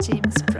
James Brown.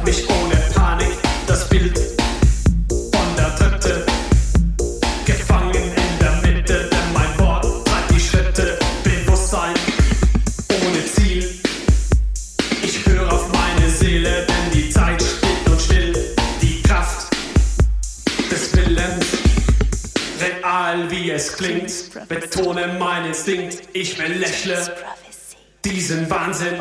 zeigt mich ohne Panik das Bild von der Dritte. Gefangen in der Mitte, denn mein Wort treibt die Schritte. Bewusstsein ohne Ziel. Ich höre auf meine Seele, denn die Zeit steht und still. Die Kraft des Willens, real wie es klingt, betone meinen Instinkt. Ich belächle diesen Wahnsinn.